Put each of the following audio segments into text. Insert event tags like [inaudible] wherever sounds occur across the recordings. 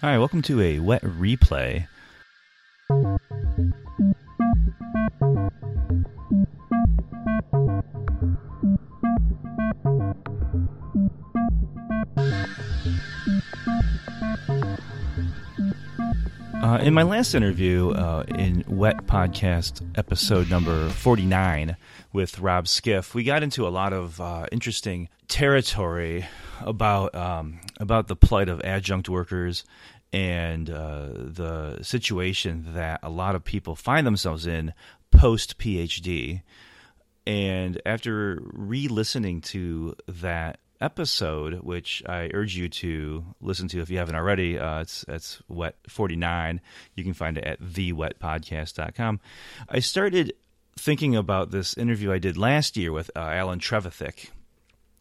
All right, welcome to a wet replay. Uh, in my last interview uh, in Wet Podcast episode number 49 with Rob Skiff, we got into a lot of uh, interesting territory about um, about the plight of adjunct workers and uh, the situation that a lot of people find themselves in post PhD. And after re listening to that episode, which I urge you to listen to if you haven't already, uh, it's, it's Wet 49. You can find it at thewetpodcast.com. I started thinking about this interview I did last year with uh, Alan Trevithick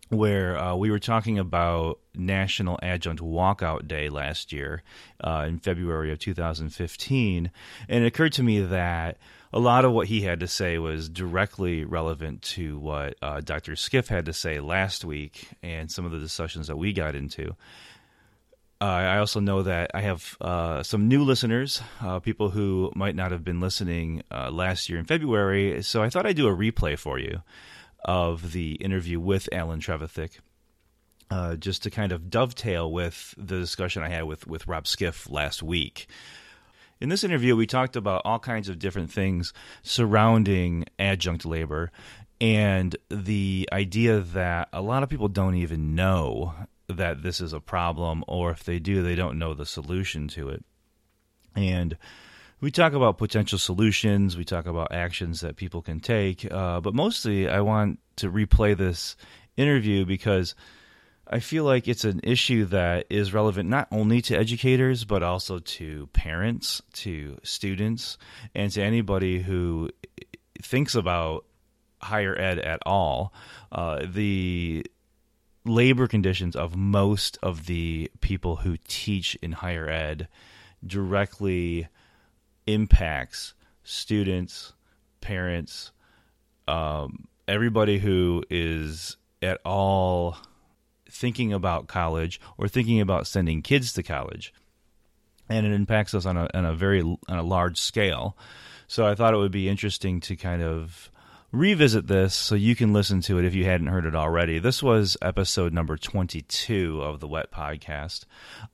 where uh, we were talking about National Adjunct Walkout Day last year uh, in February of 2015. And it occurred to me that a lot of what he had to say was directly relevant to what uh, Dr. Skiff had to say last week and some of the discussions that we got into. Uh, I also know that I have uh, some new listeners, uh, people who might not have been listening last year in February. So I thought I'd do a replay for you of the interview with Alan Trevithick. Uh, just to kind of dovetail with the discussion I had with, with Rob Skiff last week. In this interview, we talked about all kinds of different things surrounding adjunct labor and the idea that a lot of people don't even know that this is a problem, or if they do, they don't know the solution to it. And we talk about potential solutions, we talk about actions that people can take, uh, but mostly I want to replay this interview because I feel like it's an issue that is relevant not only to educators, but also to parents, to students, and to anybody who thinks about higher ed at all. Uh, the labor conditions of most of the people who teach in higher ed directly impacts students, parents, um, everybody who is at all thinking about college or thinking about sending kids to college, and it impacts us on a on a very on a large scale. So I thought it would be interesting to kind of revisit this so you can listen to it if you hadn't heard it already. This was episode number 22 of the Wet Podcast.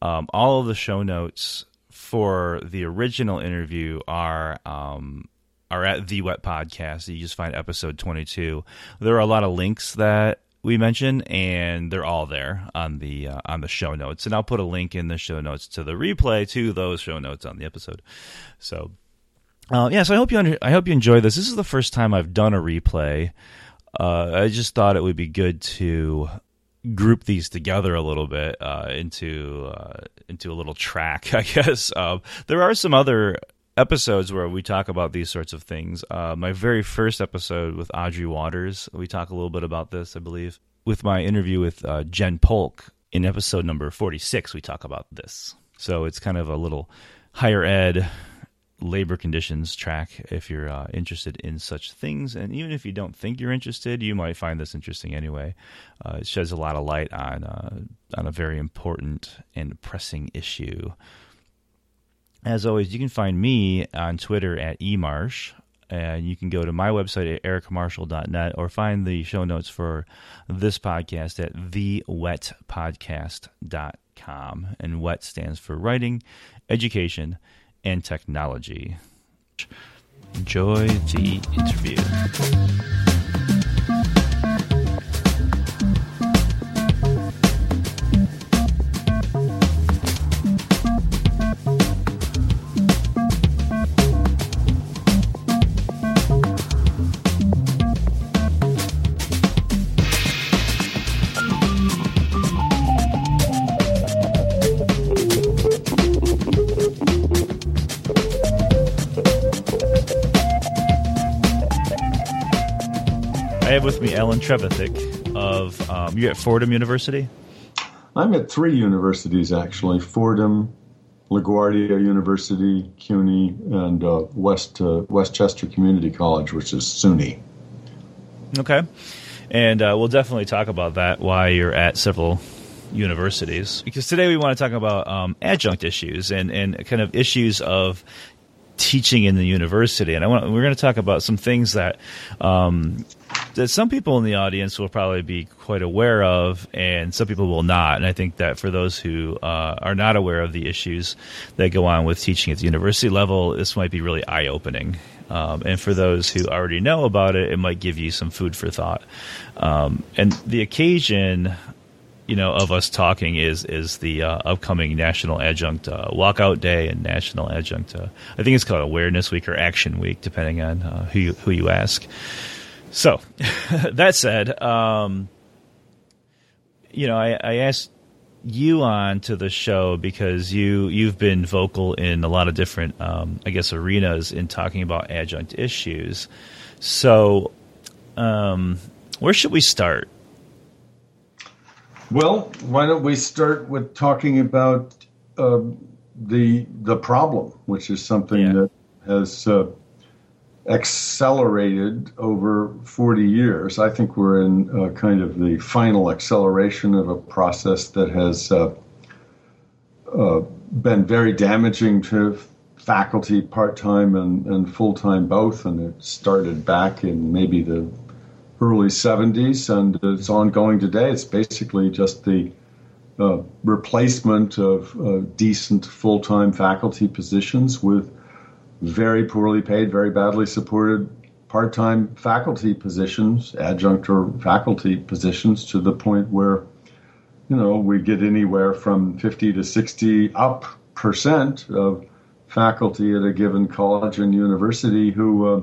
Um, all of the show notes for the original interview are um, are at the Wet Podcast. You just find episode twenty two. There are a lot of links that we mentioned, and they're all there on the uh, on the show notes. And I'll put a link in the show notes to the replay to those show notes on the episode. So, uh, yeah. So I hope you under- I hope you enjoy this. This is the first time I've done a replay. Uh, I just thought it would be good to group these together a little bit uh, into uh, into a little track, [laughs] I guess. There are some other episodes where we talk about these sorts of things. Uh, my very first episode with Audrey Watters, we talk a little bit about this, I believe. With my interview with uh, Jen Polk in episode number forty six, we talk about this. So it's kind of a little higher ed labor conditions track if you're uh, interested in such things. And even if you don't think you're interested, you might find this interesting anyway. Uh, it sheds a lot of light on uh, on a very important and pressing issue. As always, you can find me on Twitter at emarsh. And you can go to my website at ericmarshall.net or find the show notes for this podcast at thewetpodcast.com. And WET stands for writing, education, and technology. Enjoy the interview. Alan Trevithick of um, you're at Fordham University. I'm at three universities actually: Fordham, LaGuardia University, CUNY, and uh, West uh, Westchester Community College, which is SUNY. Okay, and uh, we'll definitely talk about that. Why you're at several universities. Because today we want to talk about um, adjunct issues and, and kind of issues of teaching in the university. And I want we're going to talk about some things that um, that some people in the audience will probably be quite aware of, and some people will not. And I think that for those who uh, are not aware of the issues that go on with teaching at the university level, this might be really eye opening. Um, and for those who already know about it, it might give you some food for thought. Um, and the occasion you know of us talking is is the uh, upcoming National Adjunct uh, Walkout Day and National Adjunct. Uh, I think it's called Awareness Week or Action Week, depending on uh, who you, who you ask. So [laughs] that said, um, you know, I, I, asked you on to the show because you you've been vocal in a lot of different, um, I guess, arenas in talking about adjunct issues. So, um, where should we start? Well, why don't we start with talking about uh, the the problem, which is something yeah. that has uh, accelerated over 40 years. I think we're in uh, kind of the final acceleration of a process that has uh, uh, been very damaging to faculty, part time and, and full time both. And it started back in maybe the early 70s, and it's ongoing today. It's basically just the uh, replacement of uh, decent full time faculty positions with very poorly paid, very badly supported part time faculty positions, adjunct or faculty positions, to the point where, you know, we get anywhere from 50 to 60 up percent of faculty at a given college and university who uh,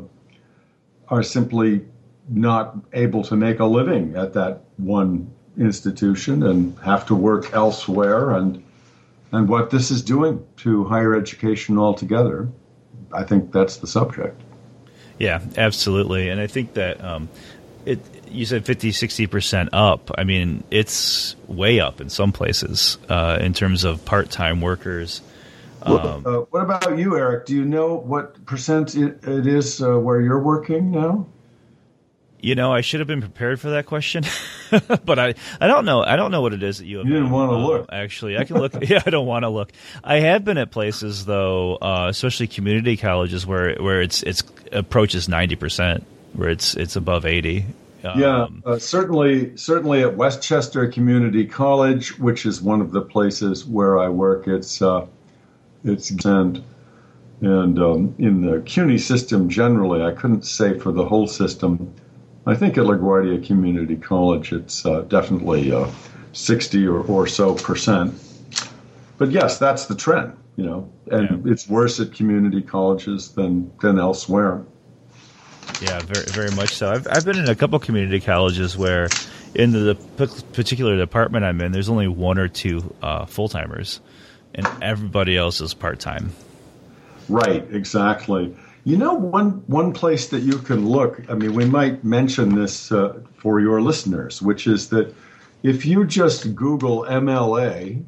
are simply not able to make a living at that one institution and have to work elsewhere and and what this is doing to higher education altogether. I think that's the subject. Yeah, absolutely. And I think that um, it you said 50 60% up. I mean, it's way up in some places uh, in terms of part-time workers. Um, uh, what about you, Eric? Do you know what percent it, it is uh, where you're working now? You know, I should have been prepared for that question, [laughs] but I, I don't know. I don't know what it is that you. You didn't want to uh, look. Actually, I can look. [laughs] yeah, I don't want to look. I have been at places though, uh, especially community colleges where where it's it's approaches ninety percent, where it's it's above eighty. Um, yeah, uh, certainly, certainly at Westchester Community College, which is one of the places where I work, it's uh, it's and and um, in the CUNY system generally, I couldn't say for the whole system I think at LaGuardia Community College, it's uh, definitely uh, 60 or, or so percent. But yes, that's the trend, you know, and yeah. it's worse at community colleges than, than elsewhere. Yeah, very, very much so. I've, I've been in a couple community colleges where, in the, particular department I'm in, there's only one or two uh, full timers, and everybody else is part time. Right, exactly. You know, one one place that you can look. I mean, we might mention this uh, for your listeners, which is that if you just Google MLA,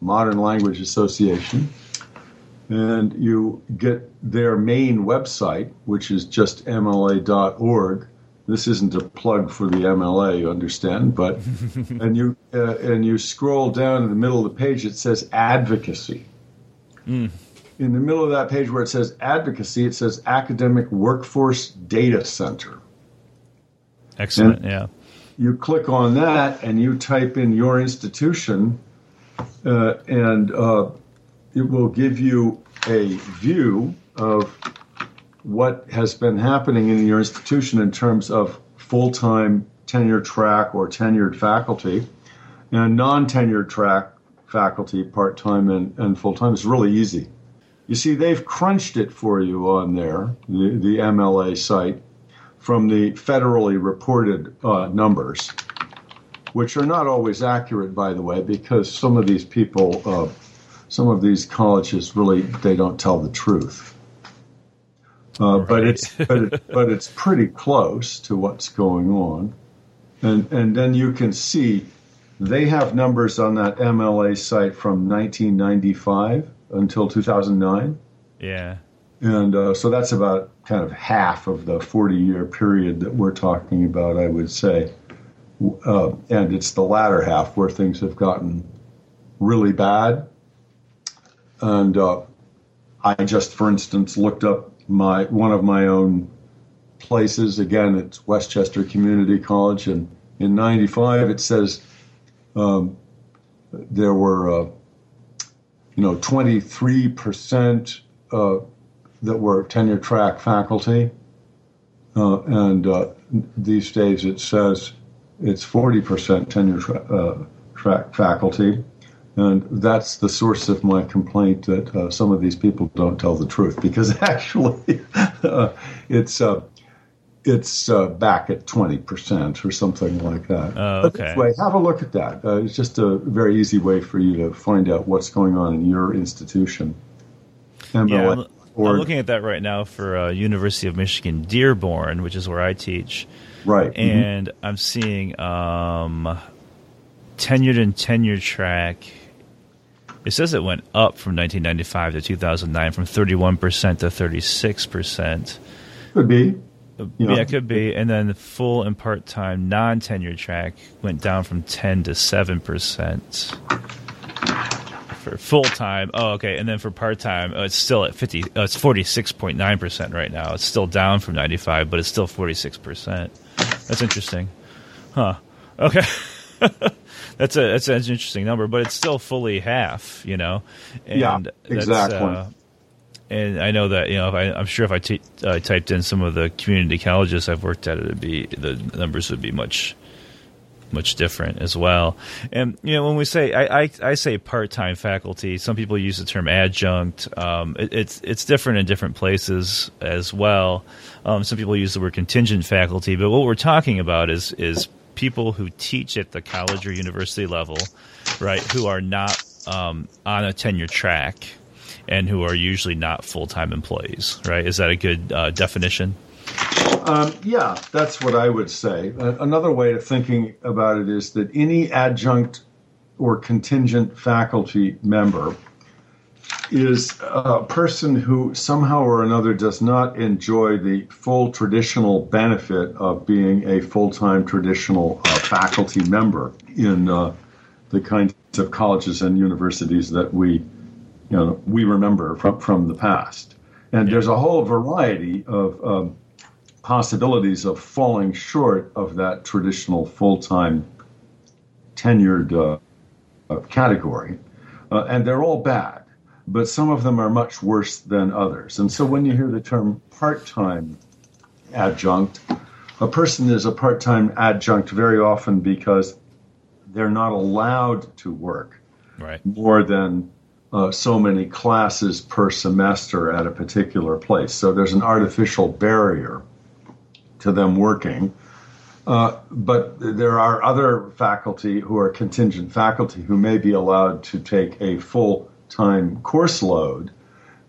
Modern Language Association, and you get their main website, which is just MLA.org. This isn't a plug for the MLA, you understand, but [laughs] and you uh, and you scroll down in the middle of the page, it says advocacy. Mm in the middle of that page where it says advocacy, it says academic workforce data center. Excellent. And yeah. You click on that and you type in your institution, uh, and uh, it will give you a view of what has been happening in your institution in terms of full time tenure track or tenured faculty and non tenured track faculty, part time and, and full time. It's really easy. You see, they've crunched it for you on there, the, the MLA site, from the federally reported uh, numbers, which are not always accurate, by the way, because some of these people, uh, some of these colleges really they don't tell the truth. Uh, right. But it's but, it, but it's pretty close to what's going on, and and then you can see they have numbers on that MLA site from 1995 until 2009. Yeah. And uh, so that's about kind of half of the 40 year period that we're talking about, I would say. uh, and it's the latter half where things have gotten really bad. And uh, I just, for instance, looked up my one of my own places. Again, it's Westchester Community College, and in '95 it says um, there were, uh, you know, 23 percent uh, that were tenure track faculty, uh, and uh, these days it says it's 40 percent tenure tra- uh, track faculty. And that's the source of my complaint that uh, some of these people don't tell the truth because [laughs] actually uh, it's it's uh, back at 20% or something like that. Oh, okay. But anyway, have a look at that. Uh, it's just a very easy way for you to find out what's going on in your institution. MLA yeah, I'm, I'm, looking at that right now for uh, University of Michigan Dearborn, which is where I teach. Right. And mm-hmm. I'm seeing um, tenured and tenure track – it says it went up from 1995 to 2009 from 31% to 36%. Could be. Yeah, it could be. And then the full and part time non tenure track went down from 10 to 7%. For full time, oh, okay. And then for part time, oh, it's still at 50, oh, it's 46.9% right now. It's still down from 95, but it's still 46%. That's interesting. Huh. Okay. [laughs] that's a that's an interesting number, but it's still fully half, you know. And yeah, exactly. Uh, and I know that you know, I, am sure if I t- uh, typed in some of the community colleges I've worked at, it'd be the numbers would be much much different as well. And you know, when we say I, I, I say part time faculty, some people use the term adjunct. Um, it, it's it's different in different places as well. Um, some people use the word contingent faculty, but what we're talking about is is people who teach at the college or university level, right, who are not um, on a tenure track and who are usually not full time employees, right? Is that a good uh, definition? Um, yeah, that's what I would say. Uh, another way of thinking about it is that any adjunct or contingent faculty member is a person who somehow or another does not enjoy the full traditional benefit of being a full time traditional uh, faculty member in uh, the kinds of colleges and universities that we, you know, we remember from, from the past. And there's a whole variety of um, possibilities of falling short of that traditional full time tenured uh, uh, category. Uh, and they're all bad but some of them are much worse than others. And so when you hear the term part time adjunct, a person is a part time adjunct very often because they're not allowed to work right. more than uh, so many classes per semester at a particular place. So there's an artificial barrier to them working. Uh, but there are other faculty who are contingent faculty who may be allowed to take a full time course load,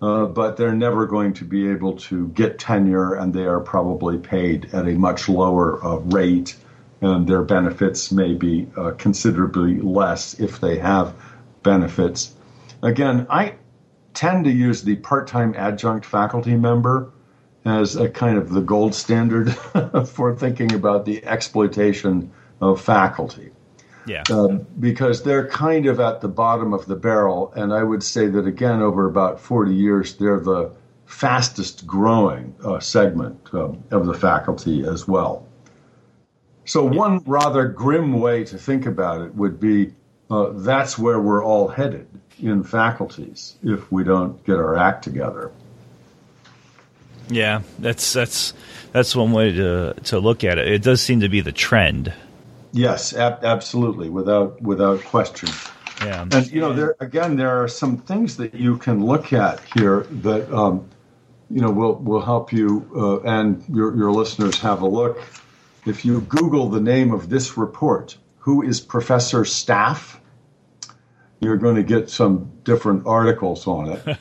uh, but they're never going to be able to get tenure, and they are probably paid at a much lower uh, rate, and their benefits may be uh, considerably less if they have benefits. Again, I tend to use the part time adjunct faculty member as a kind of the gold standard [laughs] for thinking about the exploitation of faculty. Yeah. Um, because they're kind of at the bottom of the barrel. And I would say that, again, over about 40 years, they're the fastest growing uh, segment um, of the faculty as well. So, one rather grim way to think about it would be uh, that's where we're all headed in faculties if we don't get our act together. Yeah, that's that's that's one way to to look at it. It does seem to be the trend Yes, ab- absolutely, without without question. Yeah. And you know, there again, there are some things that you can look at here that um, you know will will help you uh, and your your listeners have a look. If you Google the name of this report, who is Professor Staff? You're going to get some different articles on it.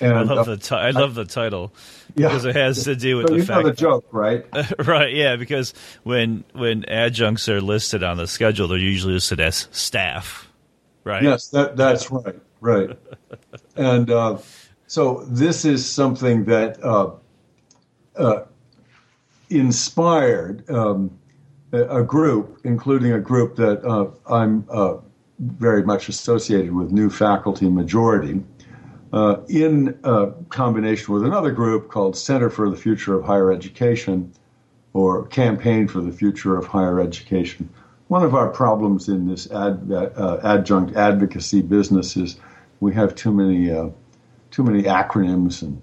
And, [laughs] I love uh, the ti- I love the title yeah. because it has to do with so the you fact know the joke, right? [laughs] right, yeah. Because when when adjuncts are listed on the schedule, they're usually listed as staff, right? Yes, that that's right, right. [laughs] and uh, so this is something that uh, uh, inspired um, a group, including a group that uh, I'm uh, very much associated with, New Faculty Majority, uh, in combination with another group called Center for the Future of Higher Education or Campaign for the Future of Higher Education. One of our problems in this ad, uh, adjunct advocacy business is we have too many uh, too many acronyms and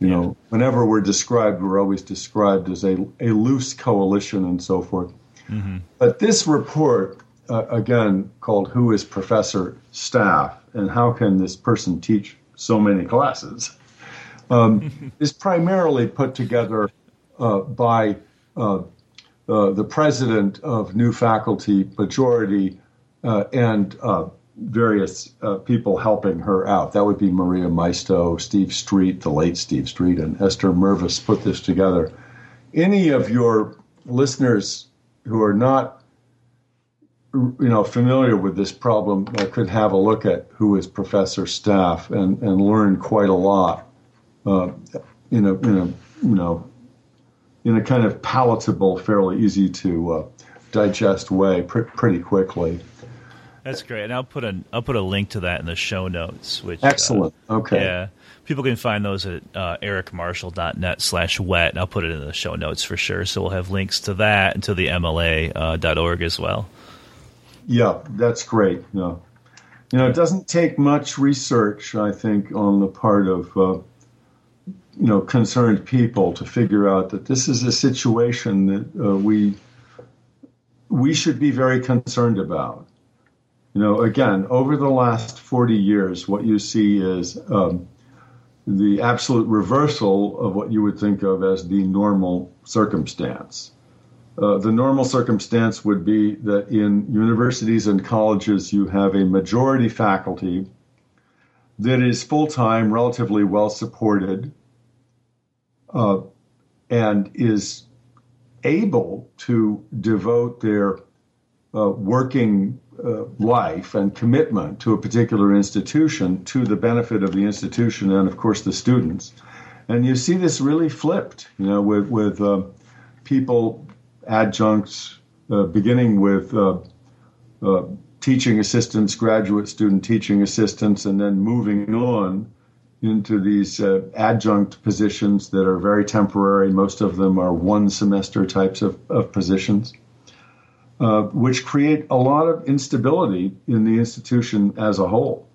you know whenever we're described we're always described as a, a loose coalition and so forth mm-hmm. but this report uh, again called who is professor staff and how can this person teach so many classes um, [laughs] is primarily put together uh, by uh, uh, the president of New Faculty Majority uh, and uh, various uh, people helping her out. That would be Maria Maisto, Steve Street, the late Steve Street, and Esther Merves put this together. Any of your listeners who are not you know familiar with this problem uh, could have a look at who is professor staff and, and learn quite a lot uh, in a in a you know in a kind of palatable, fairly easy to uh, digest way pr- pretty quickly. That's great, and I'll put a I'll put a link to that in the show notes. Which uh, excellent. Okay. Yeah, people can find those at uh, ericmarshall.net slash wet, and I'll put it in the show notes for sure. So we'll have links to that and to the MLA.org uh, as well. Yeah, that's great. Yeah. You know, it doesn't take much research, I think, on the part of uh, you know concerned people to figure out that this is a situation that uh, we we should be very concerned about. You know, again, over the last 40 years, what you see is um, the absolute reversal of what you would think of as the normal circumstance. Uh, the normal circumstance would be that in universities and colleges, you have a majority faculty that is full time, relatively well supported, uh, and is able to devote their uh, working uh, life and commitment to a particular institution to the benefit of the institution and, of course, the students. And you see this really flipped, you know, with, with uh, people, adjuncts, uh, beginning with uh, teaching assistants, graduate student teaching assistants, and then moving on into these uh, adjunct positions that are very temporary. Most of them are one semester types of, of positions, uh, which create a lot of instability in the institution as a whole.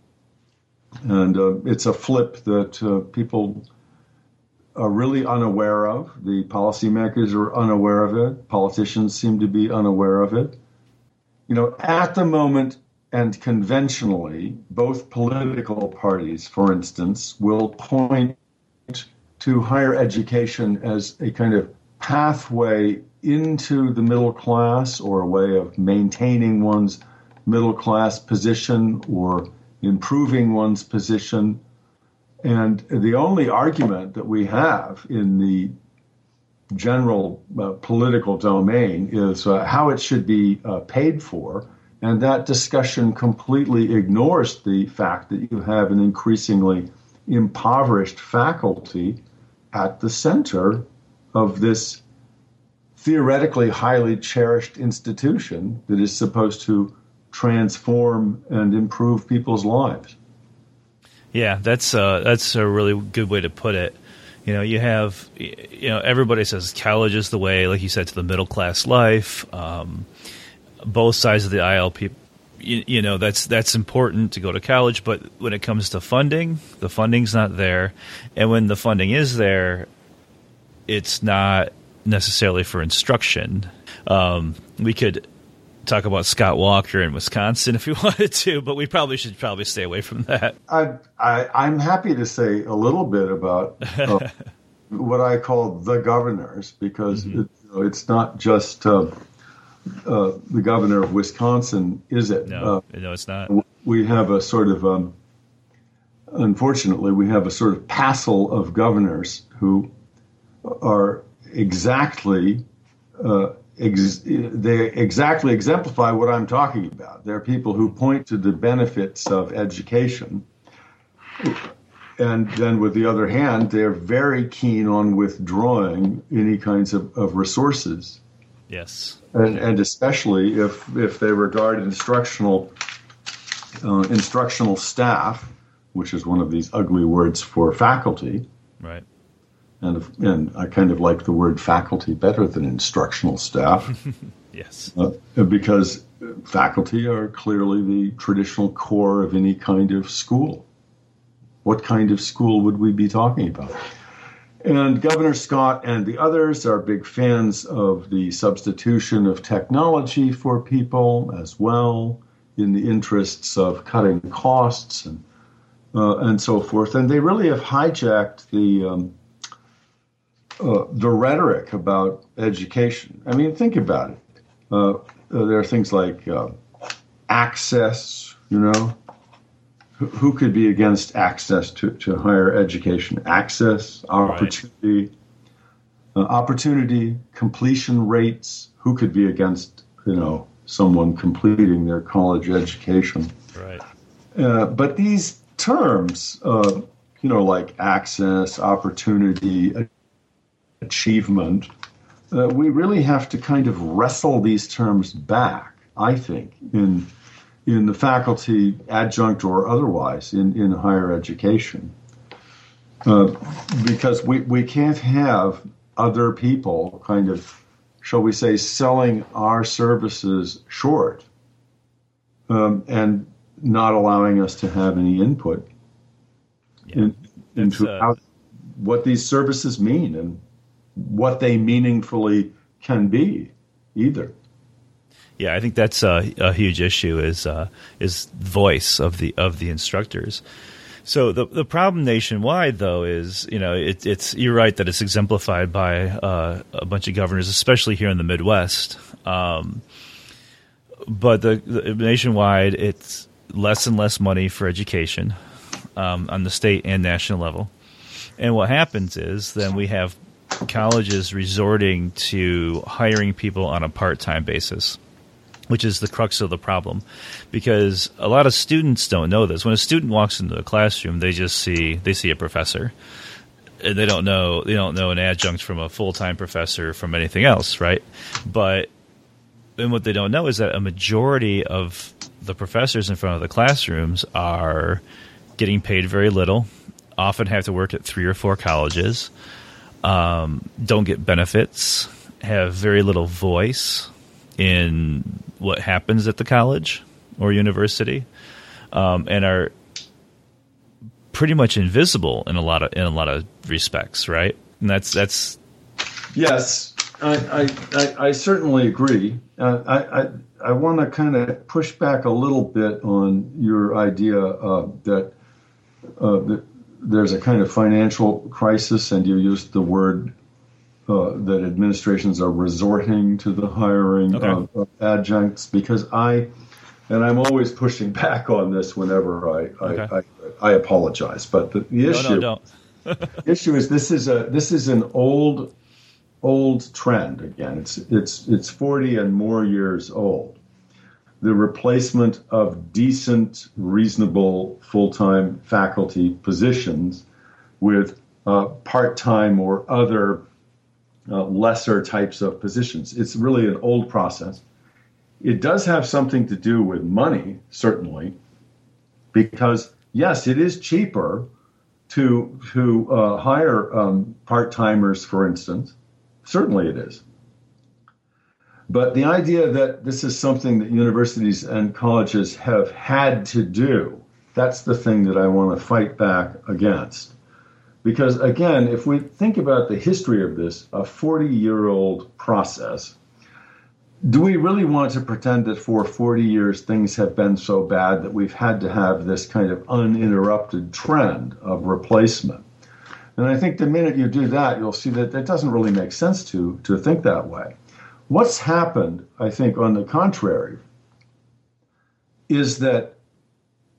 And uh, it's a flip that uh, people are really unaware of. The policymakers are unaware of it. Politicians seem to be unaware of it. You know, at the moment, and conventionally, both political parties, for instance, will point to higher education as a kind of pathway into the middle class or a way of maintaining one's middle class position or improving one's position. And the only argument that we have in the general uh, political domain is uh, how it should be uh, paid for. And that discussion completely ignores the fact that you have an increasingly impoverished faculty at the center of this theoretically highly cherished institution that is supposed to transform and improve people's lives. Yeah, that's uh, that's a really good way to put it. You know, you have you know everybody says college is the way, like you said, to the middle class life. Um, both sides of the aisle, people, you, you, know, that's that's important to go to college. But when it comes to funding, the funding's not there, and when the funding is there, it's not necessarily for instruction. Um, we could talk about Scott Walker in Wisconsin if we [laughs] wanted to, but we probably should probably stay away from that. I, I am happy to say a little bit about uh, [laughs] what I call the governors because mm-hmm. it, you know, it's not just. Uh, uh, the governor of Wisconsin, is it? No, uh, no, it's not. We have a sort of, um, unfortunately, we have a sort of passel of governors who are exactly, uh, ex- they exactly exemplify what I'm talking about. They're people who point to the benefits of education. And then, with the other hand, they're very keen on withdrawing any kinds of, of resources Yes, and, and especially if if they regard instructional uh, instructional staff, which is one of these ugly words for faculty, right. And and I kind of like the word faculty better than instructional staff. [laughs] yes, uh, because faculty are clearly the traditional core of any kind of school. What kind of school would we be talking about? And Governor Scott and the others are big fans of the substitution of technology for people as well, in the interests of cutting costs and uh, and so forth. And they really have hijacked the um, uh, the rhetoric about education. I mean, think about it. Uh, there are things like uh, access. You know, who could be against access to, to higher education? Access, opportunity, right. uh, opportunity, completion rates. Who could be against you know someone completing their college education? Right. Uh, but these terms, uh, you know, like access, opportunity, achievement, uh, we really have to kind of wrestle these terms back. I think in in the faculty, adjunct or otherwise, in, in higher education. Uh, because we, we can't have other people kind of, shall we say, selling our services short um, and not allowing us to have any input yeah, in, into uh, how, what these services mean and what they meaningfully can be either. Yeah, I think that's a, a huge issue is uh, is voice of the of the instructors. So the the problem nationwide, though, is you know it, it's you're right that it's exemplified by uh, a bunch of governors, especially here in the Midwest. Um, but the, the, nationwide, it's less and less money for education um, on the state and national level. And what happens is then we have colleges resorting to hiring people on a part time basis which is the crux of the problem. Because a lot of students don't know this. When a student walks into a classroom they just see they see a professor. And they don't know they don't know an adjunct from a full-time professor from anything else right? But and what they don't know is that a majority of the professors in front of the classrooms are getting paid very little often have to work at three or four colleges um, don't get benefits have very little voice in what happens at the college or university, um, and are pretty much invisible in a lot of in a lot of respects, right? And that's that's yes, I I, I, certainly agree. Uh, I I, I want to kind of push back a little bit on your idea uh, that, uh, that there's a kind of financial crisis, and you used the word uh, that administrations are resorting to the hiring okay. of, of, adjuncts because I, and I'm always pushing back on this whenever I I, okay. I, I, apologize, but the, the issue no, no, [laughs] issue is this is a this is an old old trend again. It's it's it's 40 and more years old. The replacement of decent, reasonable full-time faculty positions with uh, part-time or other uh, lesser types of positions. It's really an old process. It does have something to do with money, certainly, because yes, it is cheaper to to uh, hire um, part timers, for instance. Certainly, it is. But the idea that this is something that universities and colleges have had to do, that's the thing that I want to fight back against. Because again, if we think about the history of this, a 40 year old process, do we really want to pretend that for 40 years things have been so bad that we've had to have this kind of uninterrupted trend of replacement? And I think the minute you do that, you'll see that it doesn't really make sense to, to think that way. What's happened, I think, on the contrary, is that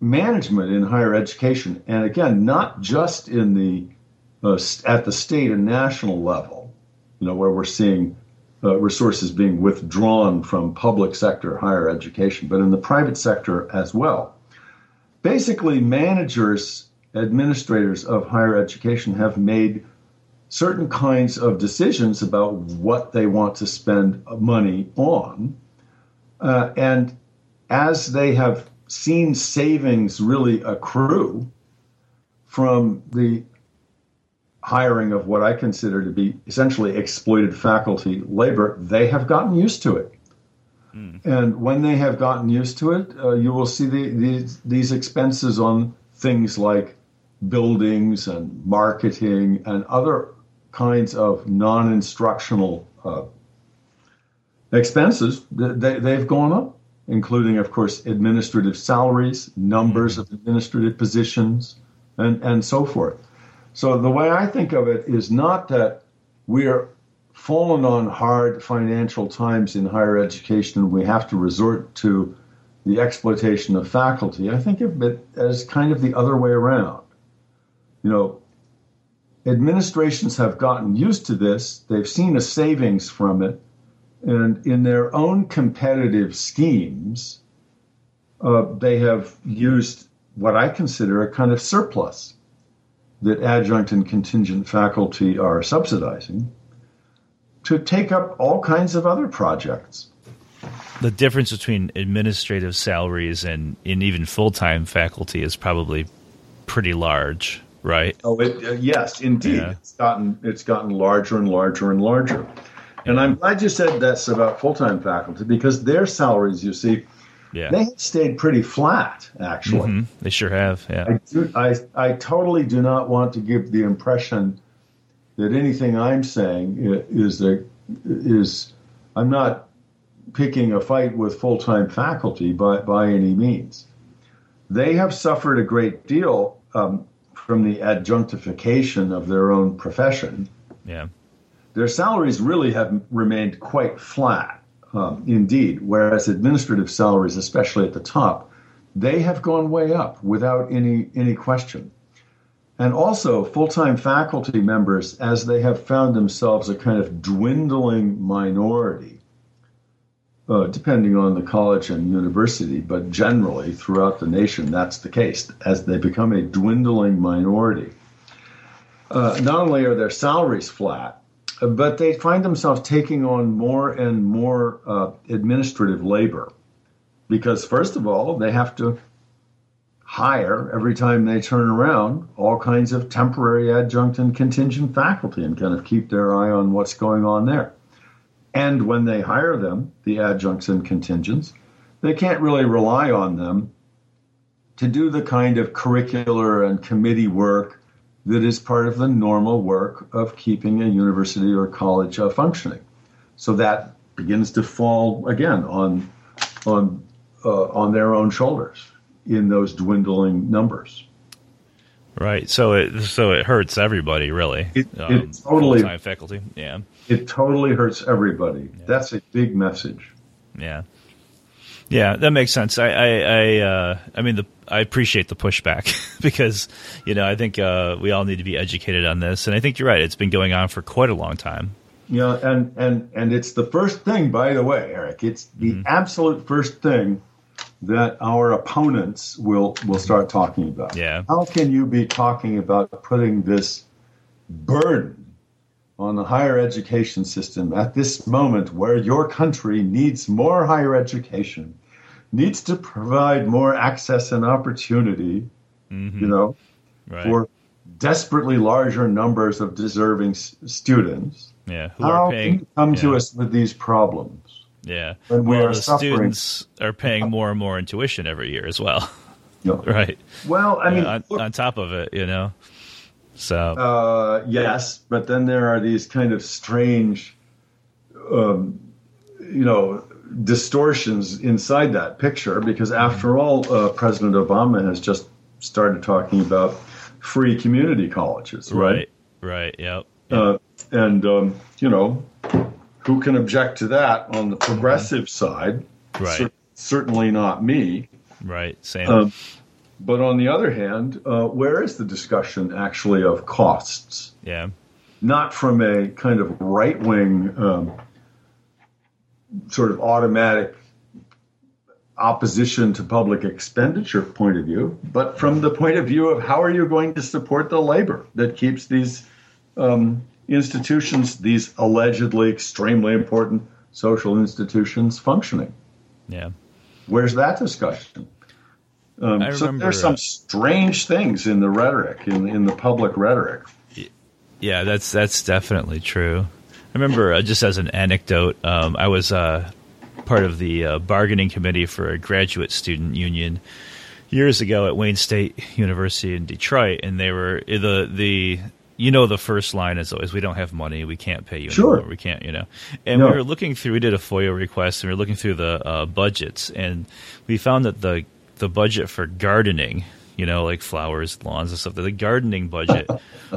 management in higher education, and again, not just in the uh, at the state and national level, you know, where we're seeing uh, resources being withdrawn from public sector higher education, but in the private sector as well. Basically, managers, administrators of higher education have made certain kinds of decisions about what they want to spend money on. Uh, and as they have seen savings really accrue from the hiring of what I consider to be essentially exploited faculty labor, they have gotten used to it. Mm. And when they have gotten used to it, uh, you will see the, these, these expenses on things like buildings and marketing and other kinds of non instructional uh, expenses, they, they've gone up, including, of course, administrative salaries, numbers of administrative positions, and, and so forth. So the way I think of it is not that we're fallen on hard financial times in higher education and we have to resort to the exploitation of faculty. I think of it as kind of the other way around. You know, administrations have gotten used to this, they've seen a savings from it, and in their own competitive schemes, uh, they have used what I consider a kind of surplus that adjunct and contingent faculty are subsidizing to take up all kinds of other projects. The difference between administrative salaries and, and even full time faculty is probably pretty large, right? Oh, it, uh, yes, indeed. Yeah. It's gotten it's gotten larger and larger and larger. And I'm glad you said that's about full time faculty because their salaries, you see, yeah. They have stayed pretty flat, actually. Mm-hmm. They sure have. Yeah. I, do, I, I totally do not want to give the impression that anything I'm saying is a, is I'm not picking a fight with full time faculty by by any means. They have suffered a great deal um, from the adjunctification of their own profession. Yeah. Their salaries really have remained quite flat um, indeed, whereas administrative salaries, especially at the top, they have gone way up without any any question. And also, full time faculty members, as they have found themselves a kind of dwindling minority, uh, depending on the college and university, but generally throughout the nation, that's the case, as they become a dwindling minority. Uh, not only are their salaries flat, but they find themselves taking on more and more uh, administrative labor because, first of all, they have to hire every time they turn around all kinds of temporary adjunct and contingent faculty and kind of keep their eye on what's going on there. And when they hire them, the adjuncts and contingents, they can't really rely on them to do the kind of curricular and committee work that is part of the normal work of keeping a university or college uh, functioning. So that begins to fall again on on uh, on their own shoulders in those dwindling numbers. Right. So it so it hurts everybody really. It, um, totally faculty. Yeah. It totally hurts everybody. Yeah. That's a big message. Yeah. Yeah, that makes sense. I I I, uh, I mean the I appreciate the pushback [laughs] because you know I think uh, we all need to be educated on this, and I think you're right. It's been going on for quite a long time. Yeah, and and and it's the first thing, by the way, Eric. It's the mm-hmm. absolute first thing that our opponents will will start talking about. Yeah. How can you be talking about putting this burden on the higher education system at this moment where your country needs more higher education, needs to provide more access and opportunity, mm-hmm. you know, right. for desperately larger numbers of deserving s- students. Yeah, who How are paying, can you come yeah. to us with these problems? Yeah, when we well, are the suffering. students are paying more and more in tuition every year as well. Yeah. [laughs] right. Well, I mean, on, on top of it, you know. So uh, yes, but then there are these kind of strange, um, you know, distortions inside that picture because after all, uh, President Obama has just started talking about free community colleges, right? Right. right yep. yep. Uh, and um, you know, who can object to that on the progressive side? Right. Certainly not me. Right. Same. But on the other hand, uh, where is the discussion actually of costs? Yeah. Not from a kind of right wing, um, sort of automatic opposition to public expenditure point of view, but from the point of view of how are you going to support the labor that keeps these um, institutions, these allegedly extremely important social institutions, functioning. Yeah. Where's that discussion? Um, so there's some uh, strange things in the rhetoric, in, in the public rhetoric. Yeah, that's that's definitely true. I remember uh, just as an anecdote, um, I was uh, part of the uh, bargaining committee for a graduate student union years ago at Wayne State University in Detroit, and they were the the you know the first line is always we don't have money, we can't pay you Sure. anymore, we can't, you know. And No. we were looking through, we did a FOIA request, and we were looking through the uh, budgets, and we found that the the budget for gardening, you know, like flowers, lawns, and stuff, that the gardening budget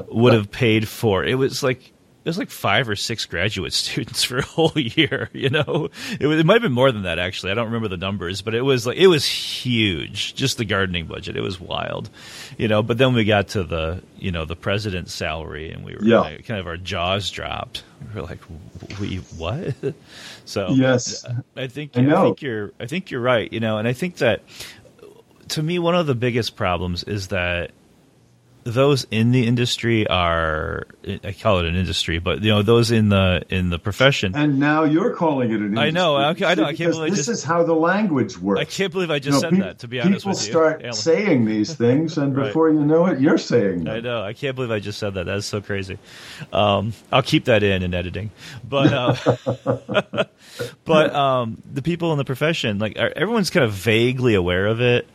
would have paid for it was like it was like five or six graduate [laughs] students for a whole year. You know, it, was, it might have been more than that actually. I don't remember the numbers, but it was like it was huge. Just the gardening budget, it was wild. You know, but then we got to the you know the president's salary, and we were Yeah. like, kind of our jaws dropped. We were like, we what? [laughs] So Yes. I think I I, think you're I think you're right. You know, and I think that to me one of the biggest problems is that those in the industry are I call it an industry, but you know those in the in the profession. And now you're calling it an I know, industry, I- I know, I can't believe I this just- is how the language works. I can't believe I You just know, said peop- that. To be honest people with you, People start saying these [laughs] things, and Right. before you know it, you're saying them. I know. I can't believe I just said that. That's so crazy. Um, I'll keep that in in editing. But uh, [laughs] but um, the people in the profession, like everyone's kind of vaguely aware of it,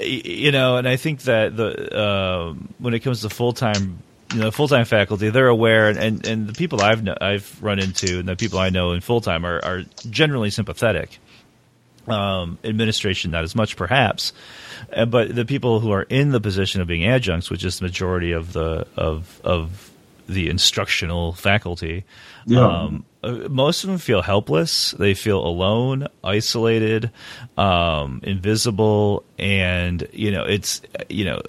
you know. And I think that the um, when it comes to full time. You know, full time faculty, they're aware, and, and the people I've kn- I've run into, and the people I know in full time are, are generally sympathetic um, administration not as much perhaps uh, but the people who are in the position of being adjuncts which is the majority of the of of the instructional faculty Yeah. um, uh, most of them feel helpless. They feel alone isolated um, invisible and you know it's you know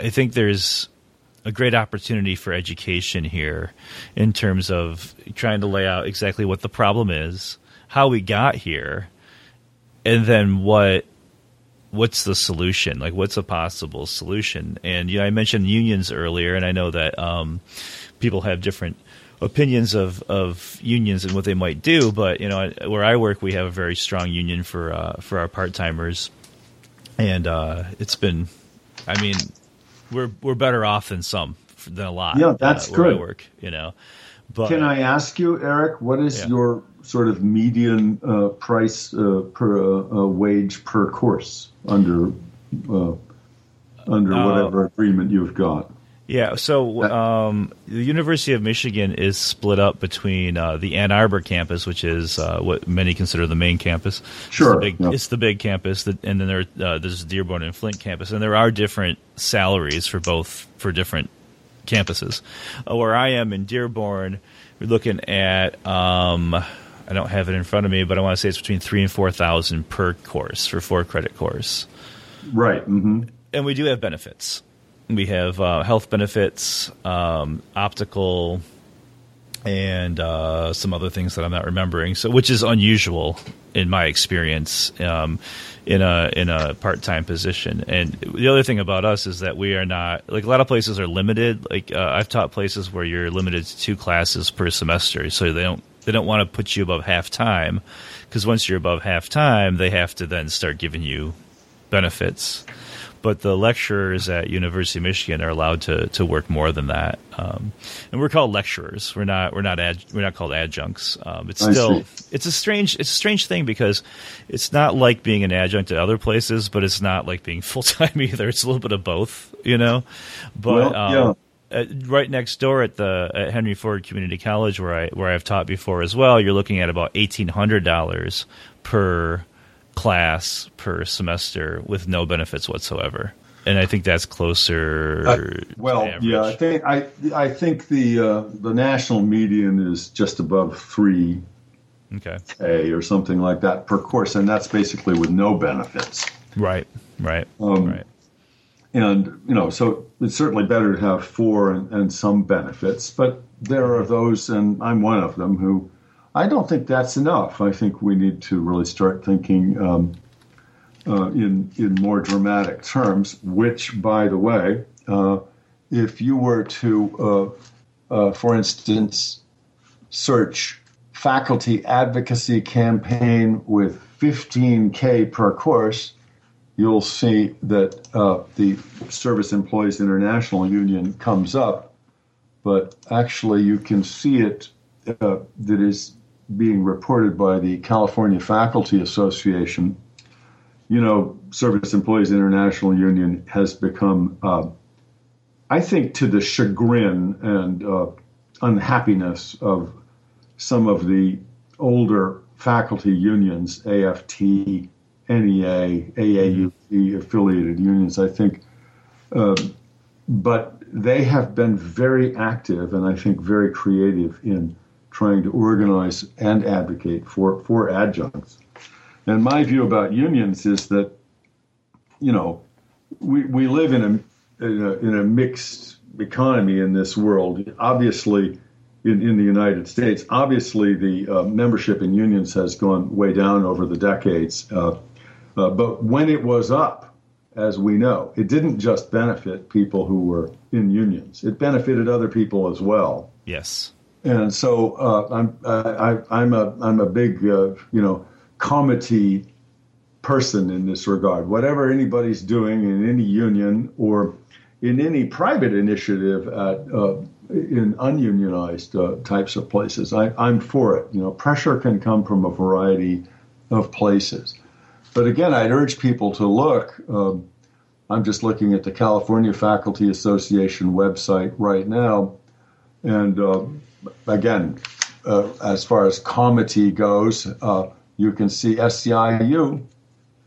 i think there's a great opportunity for education here in terms of trying to lay out exactly what the problem is how we got here and then what what's the solution? Like what's a possible solution? And you know i mentioned unions earlier and i know that um, people have different opinions of, of unions and what they might do but you know I- where i work we have a very strong union for uh, for our part-timers and uh, it's been i mean we're we're better off than some than a lot Yeah, that's uh, good. work you know but Can I ask you, Eric, what is Yeah. your sort of median uh, price uh, per uh, wage per course under uh, under whatever agreement you've got? Yeah, so um, the University of Michigan is split up between uh, the Ann Arbor campus, which is uh, what many consider the main campus. Sure, it's the big, yeah. it's the big campus, that, and then there uh, there's Dearborn and Flint campus, and there are different salaries for both for different campuses. Uh, where I am in Dearborn, we're looking at um, I don't have it in front of me, but I want to say it's between three and four thousand per course for four credit course Right. hmm and we do have benefits. We have uh, health benefits, um, optical, and uh, some other things that I'm not remembering. So, which is unusual in my experience um, in a in a part time position. And the other thing about us is that we are not like a lot of places are limited. Like uh, I've taught places where you're limited to two classes per semester, so they don't they don't want to put you above half time because once you're above half time, they have to then start giving you benefits. But the lecturers at University of Michigan are allowed to, to work more than that, um, and we're called lecturers. We're not we're not ad, we're not called adjuncts. Um, it's I still see. it's a strange it's a strange thing because it's not like being an adjunct at other places, but it's not like being [laughs] full time either. It's a little bit of both, you know. But Well, um, uh, right next door at the at Henry Ford Community College, where I where I've taught before as well, you're looking at about eighteen hundred dollars per class per semester with no benefits whatsoever. And I think that's closer. Uh, well, yeah, I think I I think the uh, the national median is just above three Okay. a or something like that per course, and that's basically with no benefits. Right. Right. Um, right. And you know, so it's certainly better to have four and, and some benefits. But there are those, and I'm one of them, who I don't think that's enough. I think we need to really start thinking um, uh, in in more dramatic terms. Which, by the way, uh, if you were to uh, uh, for instance, search faculty advocacy campaign with 15K per course, you'll see that uh, the Service Employees International Union comes up, but actually you can see it uh, that is being reported by the California Faculty Association. You know, Service Employees International Union has become, uh, I think, to the chagrin and uh, unhappiness of some of the older faculty unions, AFT, NEA, AAUP affiliated unions, I think. Uh, but they have been very active and I think very creative in trying to organize and advocate for, for adjuncts. And my view about unions is that, you know, we, we live in a, in a, in a mixed economy in this world. Obviously, in, in the United States. Obviously, the uh, membership in unions has gone way down over the decades. Uh, uh, but when it was up, as we know, it didn't just benefit people who were in unions, it benefited other people as well. Yes. And so uh, I'm, I, am a, I'm a big, uh, you know, comity person in this regard. Whatever anybody's doing in any union or in any private initiative at uh, in ununionized uh, types of places. I, am for it. You know, pressure can come from a variety of places. But again, I'd urge people to look. Um, I'm just looking at the California Faculty Association website right now, and uh, again, uh, as far as comity goes, uh, you can see SEIU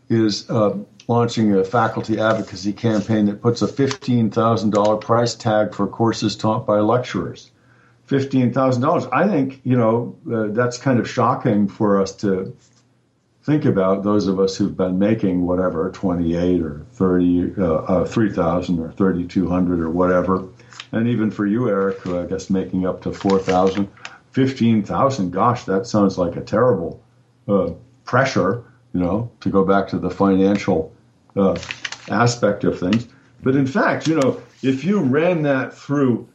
is uh, launching a faculty advocacy campaign that puts a $15,000 price tag for courses taught by lecturers. $15,000. I think, you know, uh, that's kind of shocking for us to think about those of us who've been making whatever 28 or 30 uh, uh, 3000 or 3200 or whatever and even for you eric i guess making up to 4000 15000 gosh that sounds like a terrible uh, pressure you know to go back to the financial uh, aspect of things. But in fact, you know, if you ran that through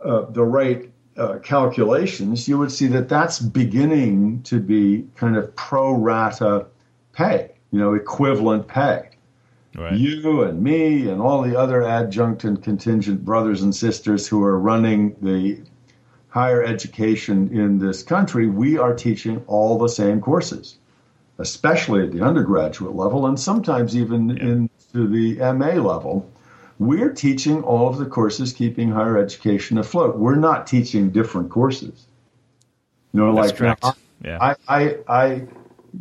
uh, the right uh, calculations, you would see that that's beginning to be kind of pro rata pay, you know, equivalent pay. Right. You and me and all the other adjunct and contingent brothers and sisters who are running the higher education in this country, we are teaching all the same courses especially at the undergraduate level, and sometimes even yeah. into the MA level, we're teaching all of the courses keeping higher education afloat. We're not teaching different courses. You know, That's like correct. I, yeah. I, I, I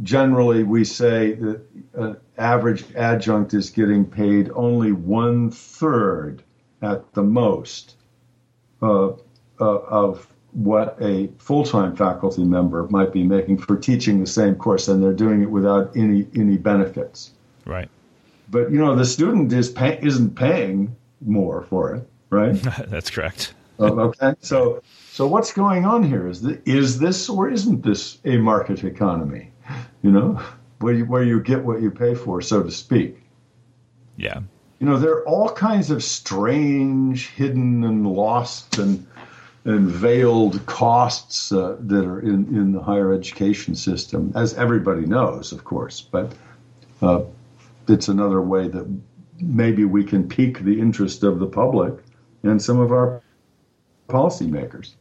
generally we say that an average adjunct is getting paid only one third at the most uh, uh, of what a full-time faculty member might be making for teaching the same course, and they're doing it without any any benefits. Right. But you know, the student is pay, isn't paying more for it, right? [laughs] That's correct. Oh, okay. So, so what's going on here? Is this, is this or isn't this a market economy? You know, where you, where you get what you pay for, so to speak. Yeah. You know, there are all kinds of strange, hidden, and lost and and veiled costs uh, that are in, in the higher education system, as everybody knows, of course. But uh, it's another way that maybe we can pique the interest of the public and some of our policymakers.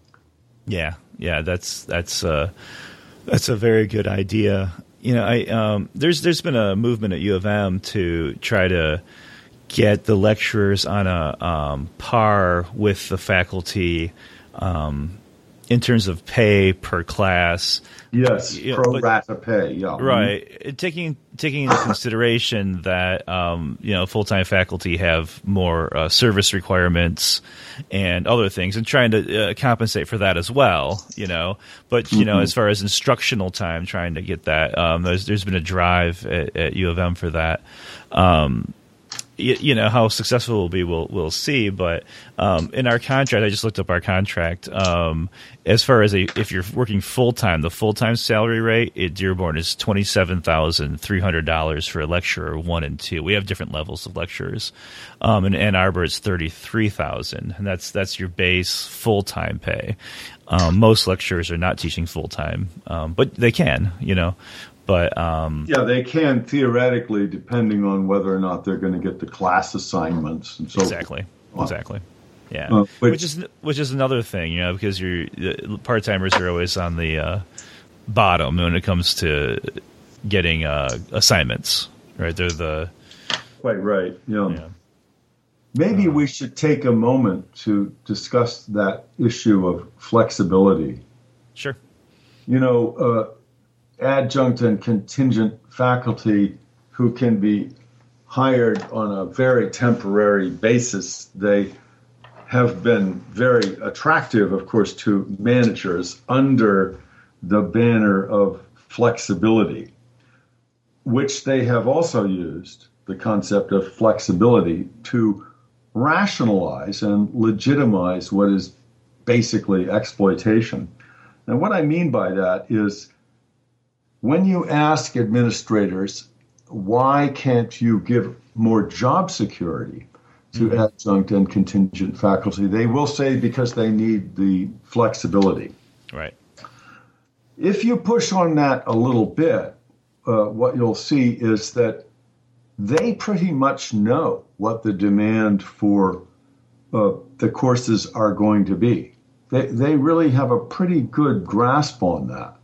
Yeah, yeah, that's that's uh, that's a very good idea. You know, I um, there's there's been a movement at U of M to try to get the lecturers on a um, par with the faculty um, in terms of pay per class. Yes, you know, pro rata pay. Yeah, right. Taking taking into consideration that um, you know full time faculty have more uh, service requirements and other things, and trying to uh, compensate for that as well. You know, but you mm-hmm. know, as far as instructional time, trying to get that, um, there's there's been a drive at, at, U of M for that. Um, you, you, know how successful we'll be, we'll we'll see. But um, in our contract, I just looked up our contract. Um, as far as a, if you're working full time, the full time salary rate at Dearborn is twenty seven thousand three hundred dollars for a lecturer one and two. We have different levels of lecturers. Um, in Ann Arbor, it's thirty three thousand, and that's that's your base full time pay. Um, most lecturers are not teaching full time, um, but they can, you know. But um, yeah, they can theoretically, depending on whether or not they're going to get the class assignments and so exactly, forth. exactly. Yeah, uh, but, which is which is another thing, you know, because your part timers are always on the uh, bottom when it comes to getting uh, assignments, right? They're the quite right. Yeah. yeah. Maybe uh, we should take a moment to discuss that issue of flexibility. Sure. You know, uh, adjunct and contingent faculty who can be hired on a very temporary basis. They have been very attractive, of course, to managers under the banner of flexibility, which they have also used the concept of flexibility to rationalize and legitimize what is basically exploitation. And what I mean by that is when you ask administrators, why can't you give more job security to mm-hmm. adjunct and contingent faculty, they will say because they need the flexibility. Right. If you push on that a little bit, uh, what you'll see is that they pretty much know what the demand for uh, the courses are going to be. They, they really have a pretty good grasp on that.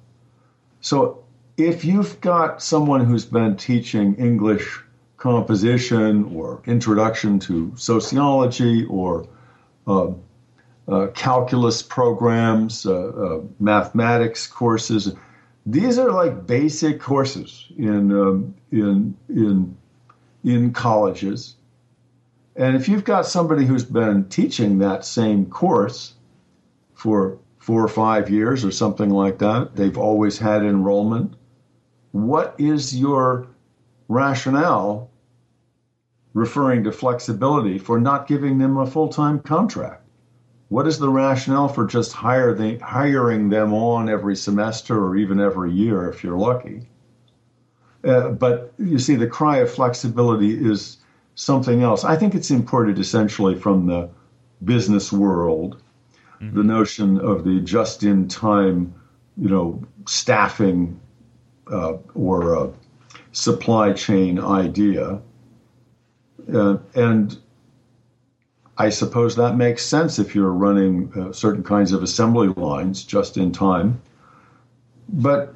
So if you've got someone who's been teaching English composition or introduction to sociology or uh, uh, calculus programs, uh, uh mathematics courses, these are like basic courses in um, in in in colleges. And if you've got somebody who's been teaching that same course for four or five years or something like that, they've always had enrollment what is your rationale referring to flexibility for not giving them a full time contract? What is the rationale for just hire the, hiring them on every semester or even every year if you're lucky? Uh, but you see, the cry of flexibility is something else. I think it's imported essentially from the business world, mm-hmm. the notion of the just in time, you know, staffing uh, or a supply chain idea. Uh, and I suppose that makes sense if you're running uh, certain kinds of assembly lines just in time. But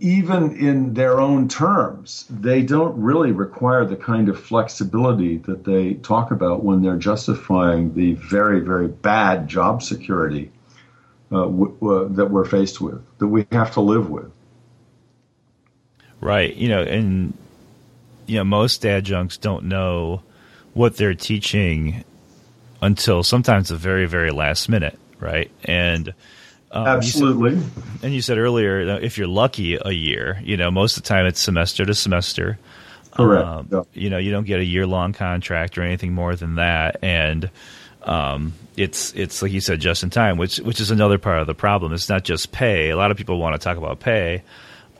even in their own terms, they don't really require the kind of flexibility that they talk about when they're justifying the very, very bad job security uh, w- w- that we're faced with, that we have to live with. Right. You know, and you know, most adjuncts don't know what they're teaching until sometimes the very, very last minute, right? And um, Absolutely. You said, and you said earlier, if you're lucky, a year. You know, most of the time it's semester to semester. Correct. Um, yeah. You know, you don't get a year long contract or anything more than that, and um, it's it's like you said, just in time, which which is another part of the problem. It's not just pay. A lot of people want to talk about pay,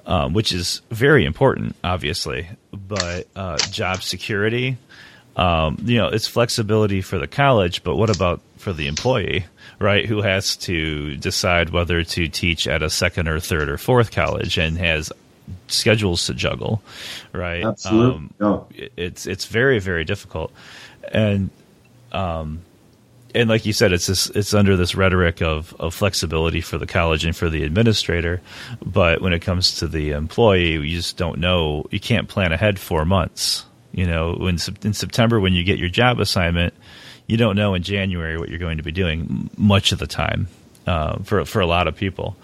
um, which is very important, obviously. But uh, job security, um, you know, it's flexibility for the college, but what about for the employee, right? Who has to decide whether to teach at a second or third or fourth college and has schedules to juggle, right? Absolutely. Um, yeah. It's it's very very difficult, and um, and like you said, it's this, it's under this rhetoric of, of flexibility for the college and for the administrator. But when it comes to the employee, you just don't know. You can't plan ahead four months. You know, when in September when you get your job assignment, you don't know in January what you're going to be doing much of the time uh, for for a lot of people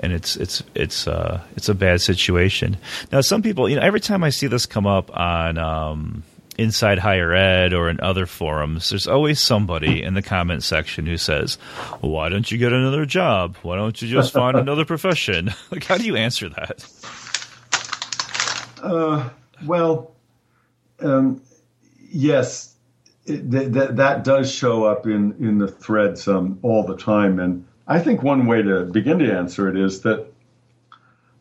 and it's it's it's uh, it's a bad situation. Now, some people, you know, every time I see this come up on um, inside higher ed or in other forums, there's always somebody in the comment section who says, "Why don't you get another job? Why don't you just find [laughs] another profession?" [laughs] like, how do you answer that? Uh, well, um, yes, that that does show up in in the threads um, all the time, and I think one way to begin to answer it is that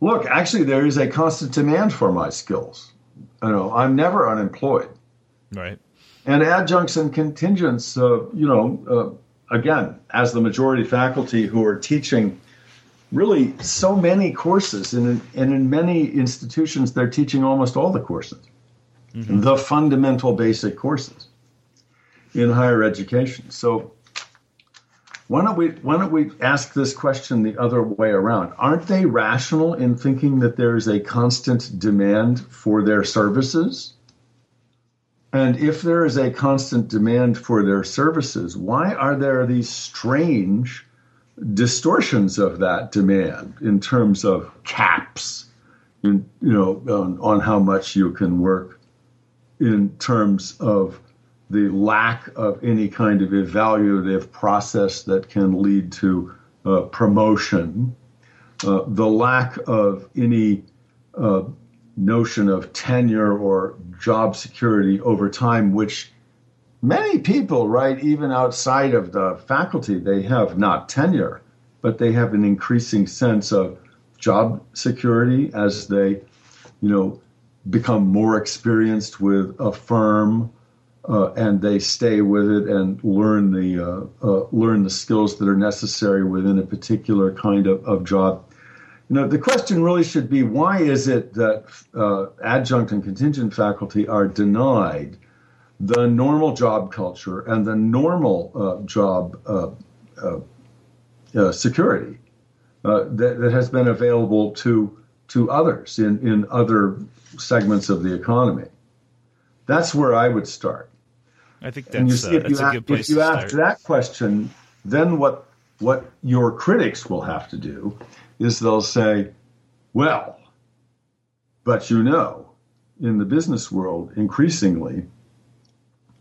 look, actually, there is a constant demand for my skills. You know, I'm never unemployed. Right. And adjuncts and contingents, uh, you know, uh, again, as the majority faculty who are teaching really so many courses, and in, and in many institutions, they're teaching almost all the courses, mm-hmm. the fundamental basic courses in higher education. So why don't we why don't we ask this question the other way around? Aren't they rational in thinking that there is a constant demand for their services? And if there is a constant demand for their services, why are there these strange distortions of that demand in terms of caps, in, you know, on, on how much you can work, in terms of the lack of any kind of evaluative process that can lead to uh, promotion, uh, the lack of any uh, notion of tenure or job security over time, which many people, right, even outside of the faculty, they have not tenure, but they have an increasing sense of job security as they, you know, become more experienced with a firm uh, and they stay with it and learn the uh, uh, learn the skills that are necessary within a particular kind of, of job. You know, the question really should be why is it that uh, adjunct and contingent faculty are denied the normal job culture and the normal uh, job uh, security that, that has been available to to others in, in other segments of the economy? That's where I would start. I think that's, see, uh, that's a good place If you ask that question, then what what your critics will have to do is they'll say, well, but you know, in the business world, increasingly,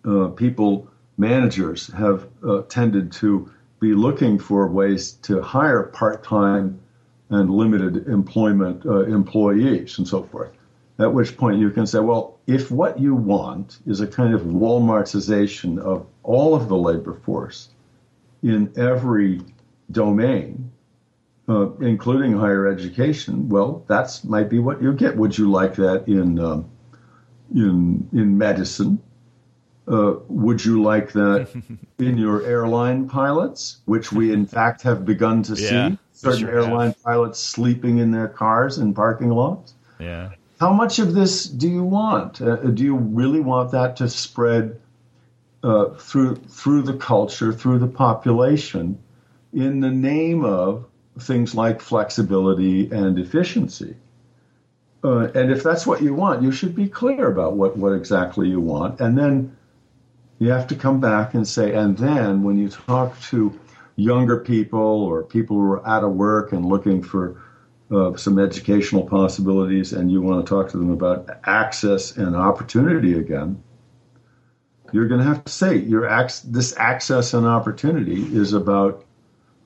uh, people, managers have uh, tended to be looking for ways to hire part time and limited employment uh, employees and so forth. At which point you can say, well, if what you want is a kind of Walmartization of all of the labor force in every domain, uh, including higher education, well, that's might be what you get. Would you like that in um, in in medicine? Uh, would you like that [laughs] in your airline pilots, which we in fact have begun to yeah, see certain sure airline have. pilots sleeping in their cars in parking lots? Yeah how much of this do you want? Uh, do you really want that to spread uh, through through the culture, through the population, in the name of things like flexibility and efficiency? Uh, and if that's what you want, you should be clear about what, what exactly you want. And then you have to come back and say, and then when you talk to younger people or people who are out of work and looking for uh, some educational possibilities and you want to talk to them about access and opportunity again, you're going to have to say your ac- this access and opportunity is about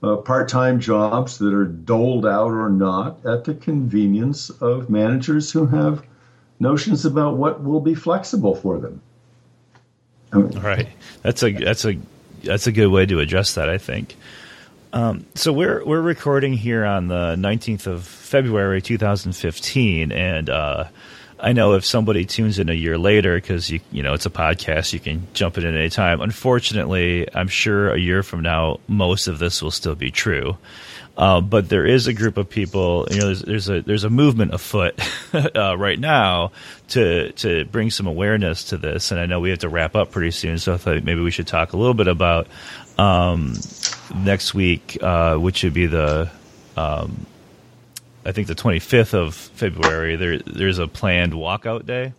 uh, part-time jobs that are doled out or not at the convenience of managers who have notions about what will be flexible for them. right. That's a that's a that's a good way to address that. I think. Um, so we're we're recording here on the 19th of February 2015, and uh, I know if somebody tunes in a year later because you you know it's a podcast, you can jump in at any time. Unfortunately, I'm sure a year from now, most of this will still be true. Uh, but there is a group of people, you know, there's, there's a there's a movement afoot [laughs] uh, right now to to bring some awareness to this, and I know we have to wrap up pretty soon, so I thought maybe we should talk a little bit about um, next week, uh, which would be the, um, I think the 25th of February. There, there's a planned walkout day.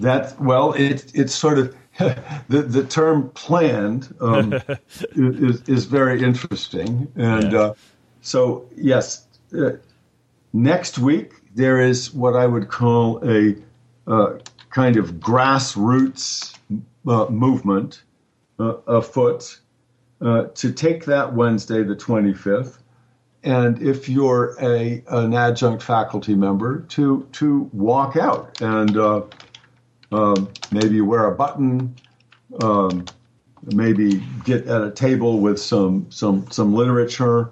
That well, it it's sort of [laughs] the the term planned um, [laughs] is is very interesting, and yeah. uh, so yes, uh, next week there is what I would call a uh, kind of grassroots uh, movement uh, afoot uh, to take that Wednesday, the 25th, and if you're a an adjunct faculty member, to to walk out and uh, Um, maybe wear a button. Um, maybe get at a table with some some some literature.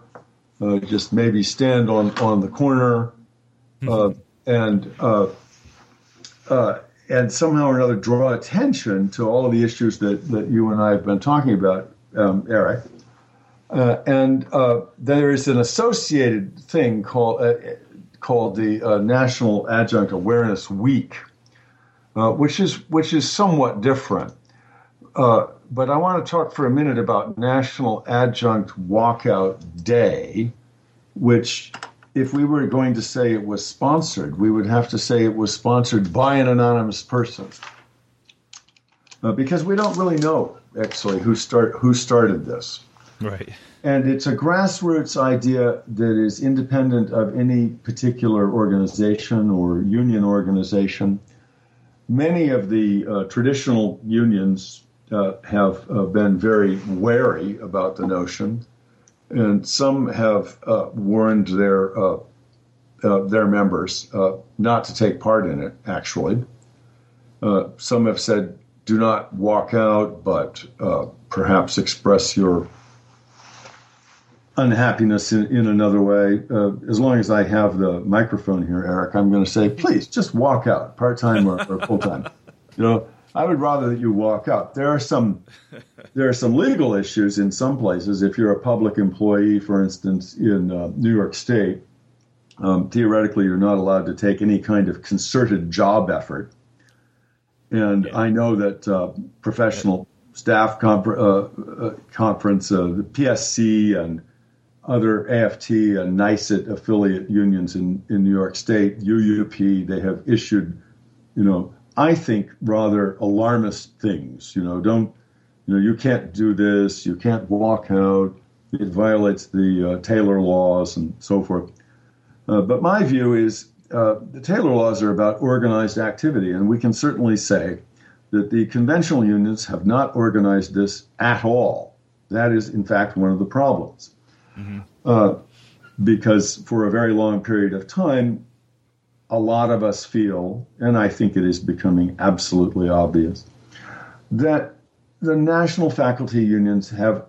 Uh, just maybe stand on on the corner uh, and uh, uh, and somehow or another draw attention to all of the issues that that you and I have been talking about, um, Eric. Uh, and uh, there is an associated thing called called the National Adjunct Awareness Week, which is which is somewhat different but I want to talk for a minute about National Adjunct Walkout Day, which, if we were going to say it was sponsored, we would have to say it was sponsored by an anonymous person. Uh, because we don't really know actually who start who started this. Right. And it's a grassroots idea that is independent of any particular organization or union organization. Many of the uh, traditional unions uh, have uh, been very wary about the notion, and some have uh, warned their uh, uh, their members not to take part in it. Actually, some have said, "Do not walk out, but perhaps express your." Unhappiness in, in another way. Uh, as long as I have the microphone here, Eric, I'm going to say, please just walk out, part time or, or full time. [laughs] You know, I would rather that you walk out. There are some there are some legal issues in some places. If you're a public employee, for instance, in uh, New York State, um, theoretically you're not allowed to take any kind of concerted job effort. And yeah. I know that uh, professional staff uh, uh, conference, uh, the PSC, and other AFT and NYSUT affiliate unions in, in New York State, UUP, they have issued, you know, I think, rather alarmist things. You know, don't, you know, you can't do this, you can't walk out, it violates the uh, Taylor laws and so forth. Uh, but my view is uh, the Taylor laws are about organized activity, and we can certainly say that the conventional unions have not organized this at all. That is, in fact, one of the problems. Mm-hmm. Uh, because for a very long period of time, a lot of us feel, and I think it is becoming absolutely obvious, that the national faculty unions have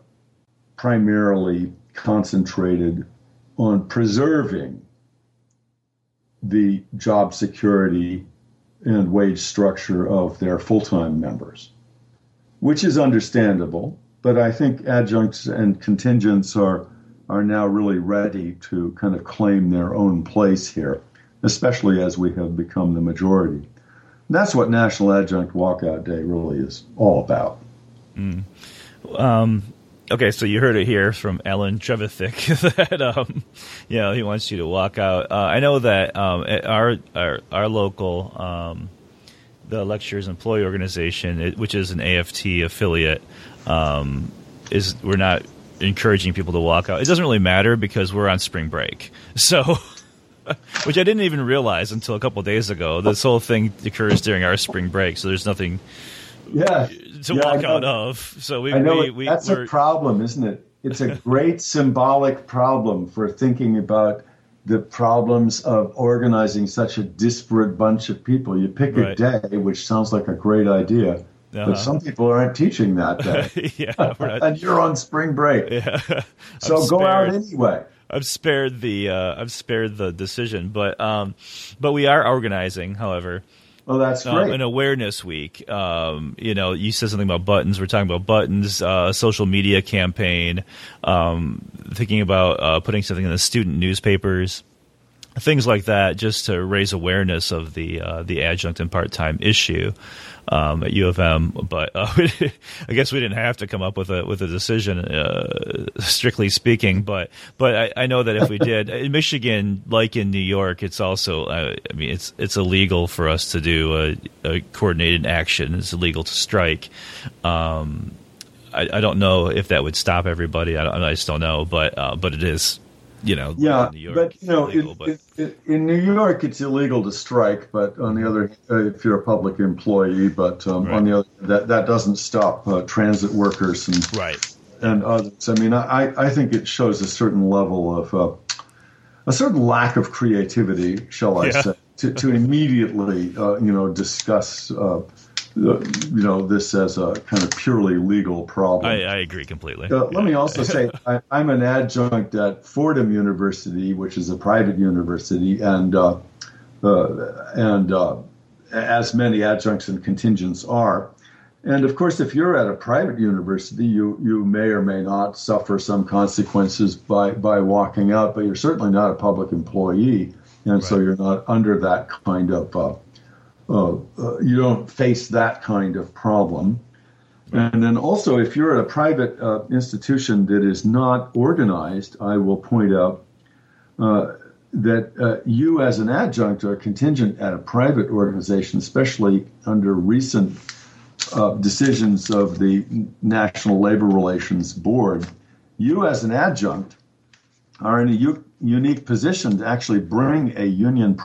primarily concentrated on preserving the job security and wage structure of their full time members, which is understandable. But I think adjuncts and contingents are, are now really ready to kind of claim their own place here especially as we have become the majority. That's what National Adjunct Walkout Day really is all about. Mm. Um, okay, so you heard it here from Alan Trevithick [laughs] that um, you know he wants you to walk out. Uh, I know that um, our, our our local um, the Lecturers Employee Organization, which is an AFT affiliate, um, is we're not encouraging people to walk out. It doesn't really matter because we're on spring break, [laughs] so. [laughs] which I didn't even realize until a couple days ago. This whole thing occurs during our spring break, so there's nothing yeah, to yeah, walk out of. So we, I know we, we that's a problem, isn't it? It's a great symbolic problem for thinking about the problems of organizing such a disparate bunch of people. You pick right. a day, which sounds like a great idea. Uh-huh. But some people aren't teaching that day. [laughs] yeah, not... [laughs] and you're on spring break. Yeah. [laughs] so go out anyway. I've spared the uh, I've spared the decision, but um, but we are organizing, however. Oh, that's um, great. Um, an awareness week. Um, you know, you said something about buttons. We're talking about buttons, uh, social media campaign, um, thinking about uh, putting something in the student newspapers, things like that, just to raise awareness of the uh, the adjunct and part time issue um, at U of M. But uh, [laughs] I guess we didn't have to come up with a with a decision, uh, strictly speaking. But but I, I, know that if we [laughs] did in Michigan, like in New York, it's also uh, I mean it's it's illegal for us to do a, a coordinated action. It's illegal to strike. Um, I, I, don't know if that would stop everybody. I, I just don't know, but uh, but it is you know, yeah, York, but you know, illegal, but... in New York, it's illegal to strike. But on the other, uh, if you're a public employee, but um, right. on the other, that that doesn't stop uh, transit workers and right and others. I mean, I I think it shows a certain level of uh, a certain lack of creativity, shall I yeah. say, to, to immediately, uh, you know, discuss, uh, you know, this as a kind of purely legal problem. I, I agree completely. Uh, let me also say I, am an adjunct at Fordham University, which is a private university, and uh, uh, and uh, as many adjuncts and contingents are. And of course, if you're at a private university, you, you may or may not suffer some consequences by, by walking out, but you're certainly not a public employee. And right. so you're not under that kind of, uh, you don't face that kind of problem. And then also, if you're at a private uh, institution that is not organized, I will point out uh, that uh, you, as an adjunct or a contingent at a private organization, especially under recent uh, decisions of the National Labor Relations Board, you as an adjunct are in a u- unique position to actually bring a union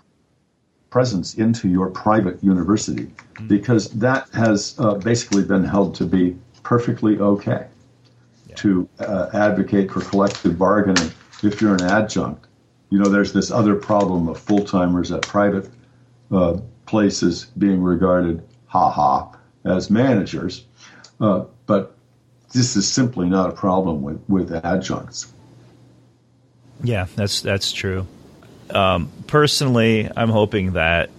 presence into your private university mm-hmm. because that has uh, basically been held to be perfectly okay yeah. to uh, advocate for collective bargaining if you're an adjunct. You know, there's this other problem of full timers at private uh, places being regarded, ha ha, as managers. Uh, but this is simply not a problem with, with adjuncts. Yeah, that's that's true. Um, personally, I'm hoping that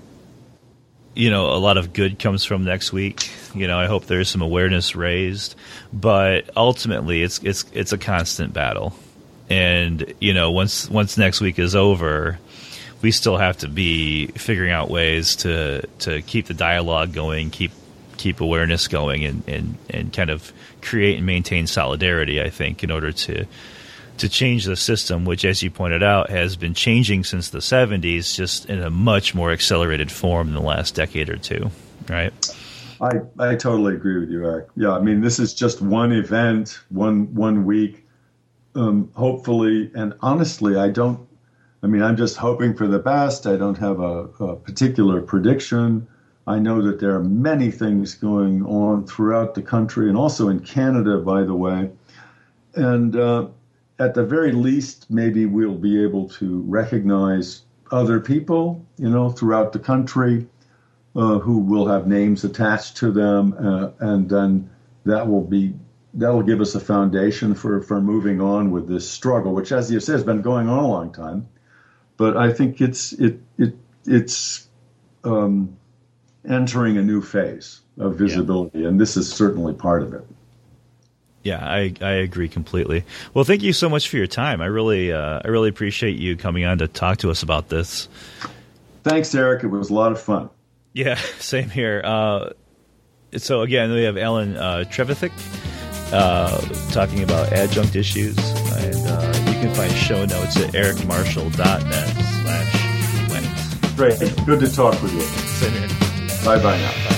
you know a lot of good comes from next week. You know, I hope there's some awareness raised, but ultimately, it's it's it's a constant battle. And you know, once once next week is over, we still have to be figuring out ways to to keep the dialogue going, keep keep awareness going and, and, and kind of create and maintain solidarity, I think, in order to to change the system, which, as you pointed out, has been changing since the 70s, just in a much more accelerated form in the last decade or two, right? I, I totally agree with you, Eric. Yeah, I mean, this is just one event, one one week. Um, hopefully, and honestly, I don't. I mean, I'm just hoping for the best. I don't have a, a particular prediction. I know that there are many things going on throughout the country and also in Canada, by the way. And uh, at the very least, maybe we'll be able to recognize other people, you know, throughout the country uh, who will have names attached to them, uh, and then that will be that will give us a foundation for for moving on with this struggle, which, as you said, has been going on a long time. But I think it's it it it's um, entering a new phase of visibility, yeah. and this is certainly part of it. Yeah, I, I agree completely. Well, thank you so much for your time. I really uh, I really appreciate you coming on to talk to us about this. Thanks, Eric. It was a lot of fun. Yeah, [laughs] same here. Uh, so again, we have Alan uh, Trevithick uh, talking about adjunct issues, and uh, you can find show notes at ericmarshall.net slash Great. Good to talk with you. Same here. Bye bye now.